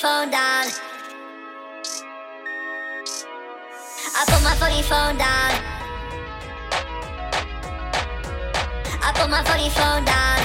phone down. I put my funny phone down. I put my funny phone down.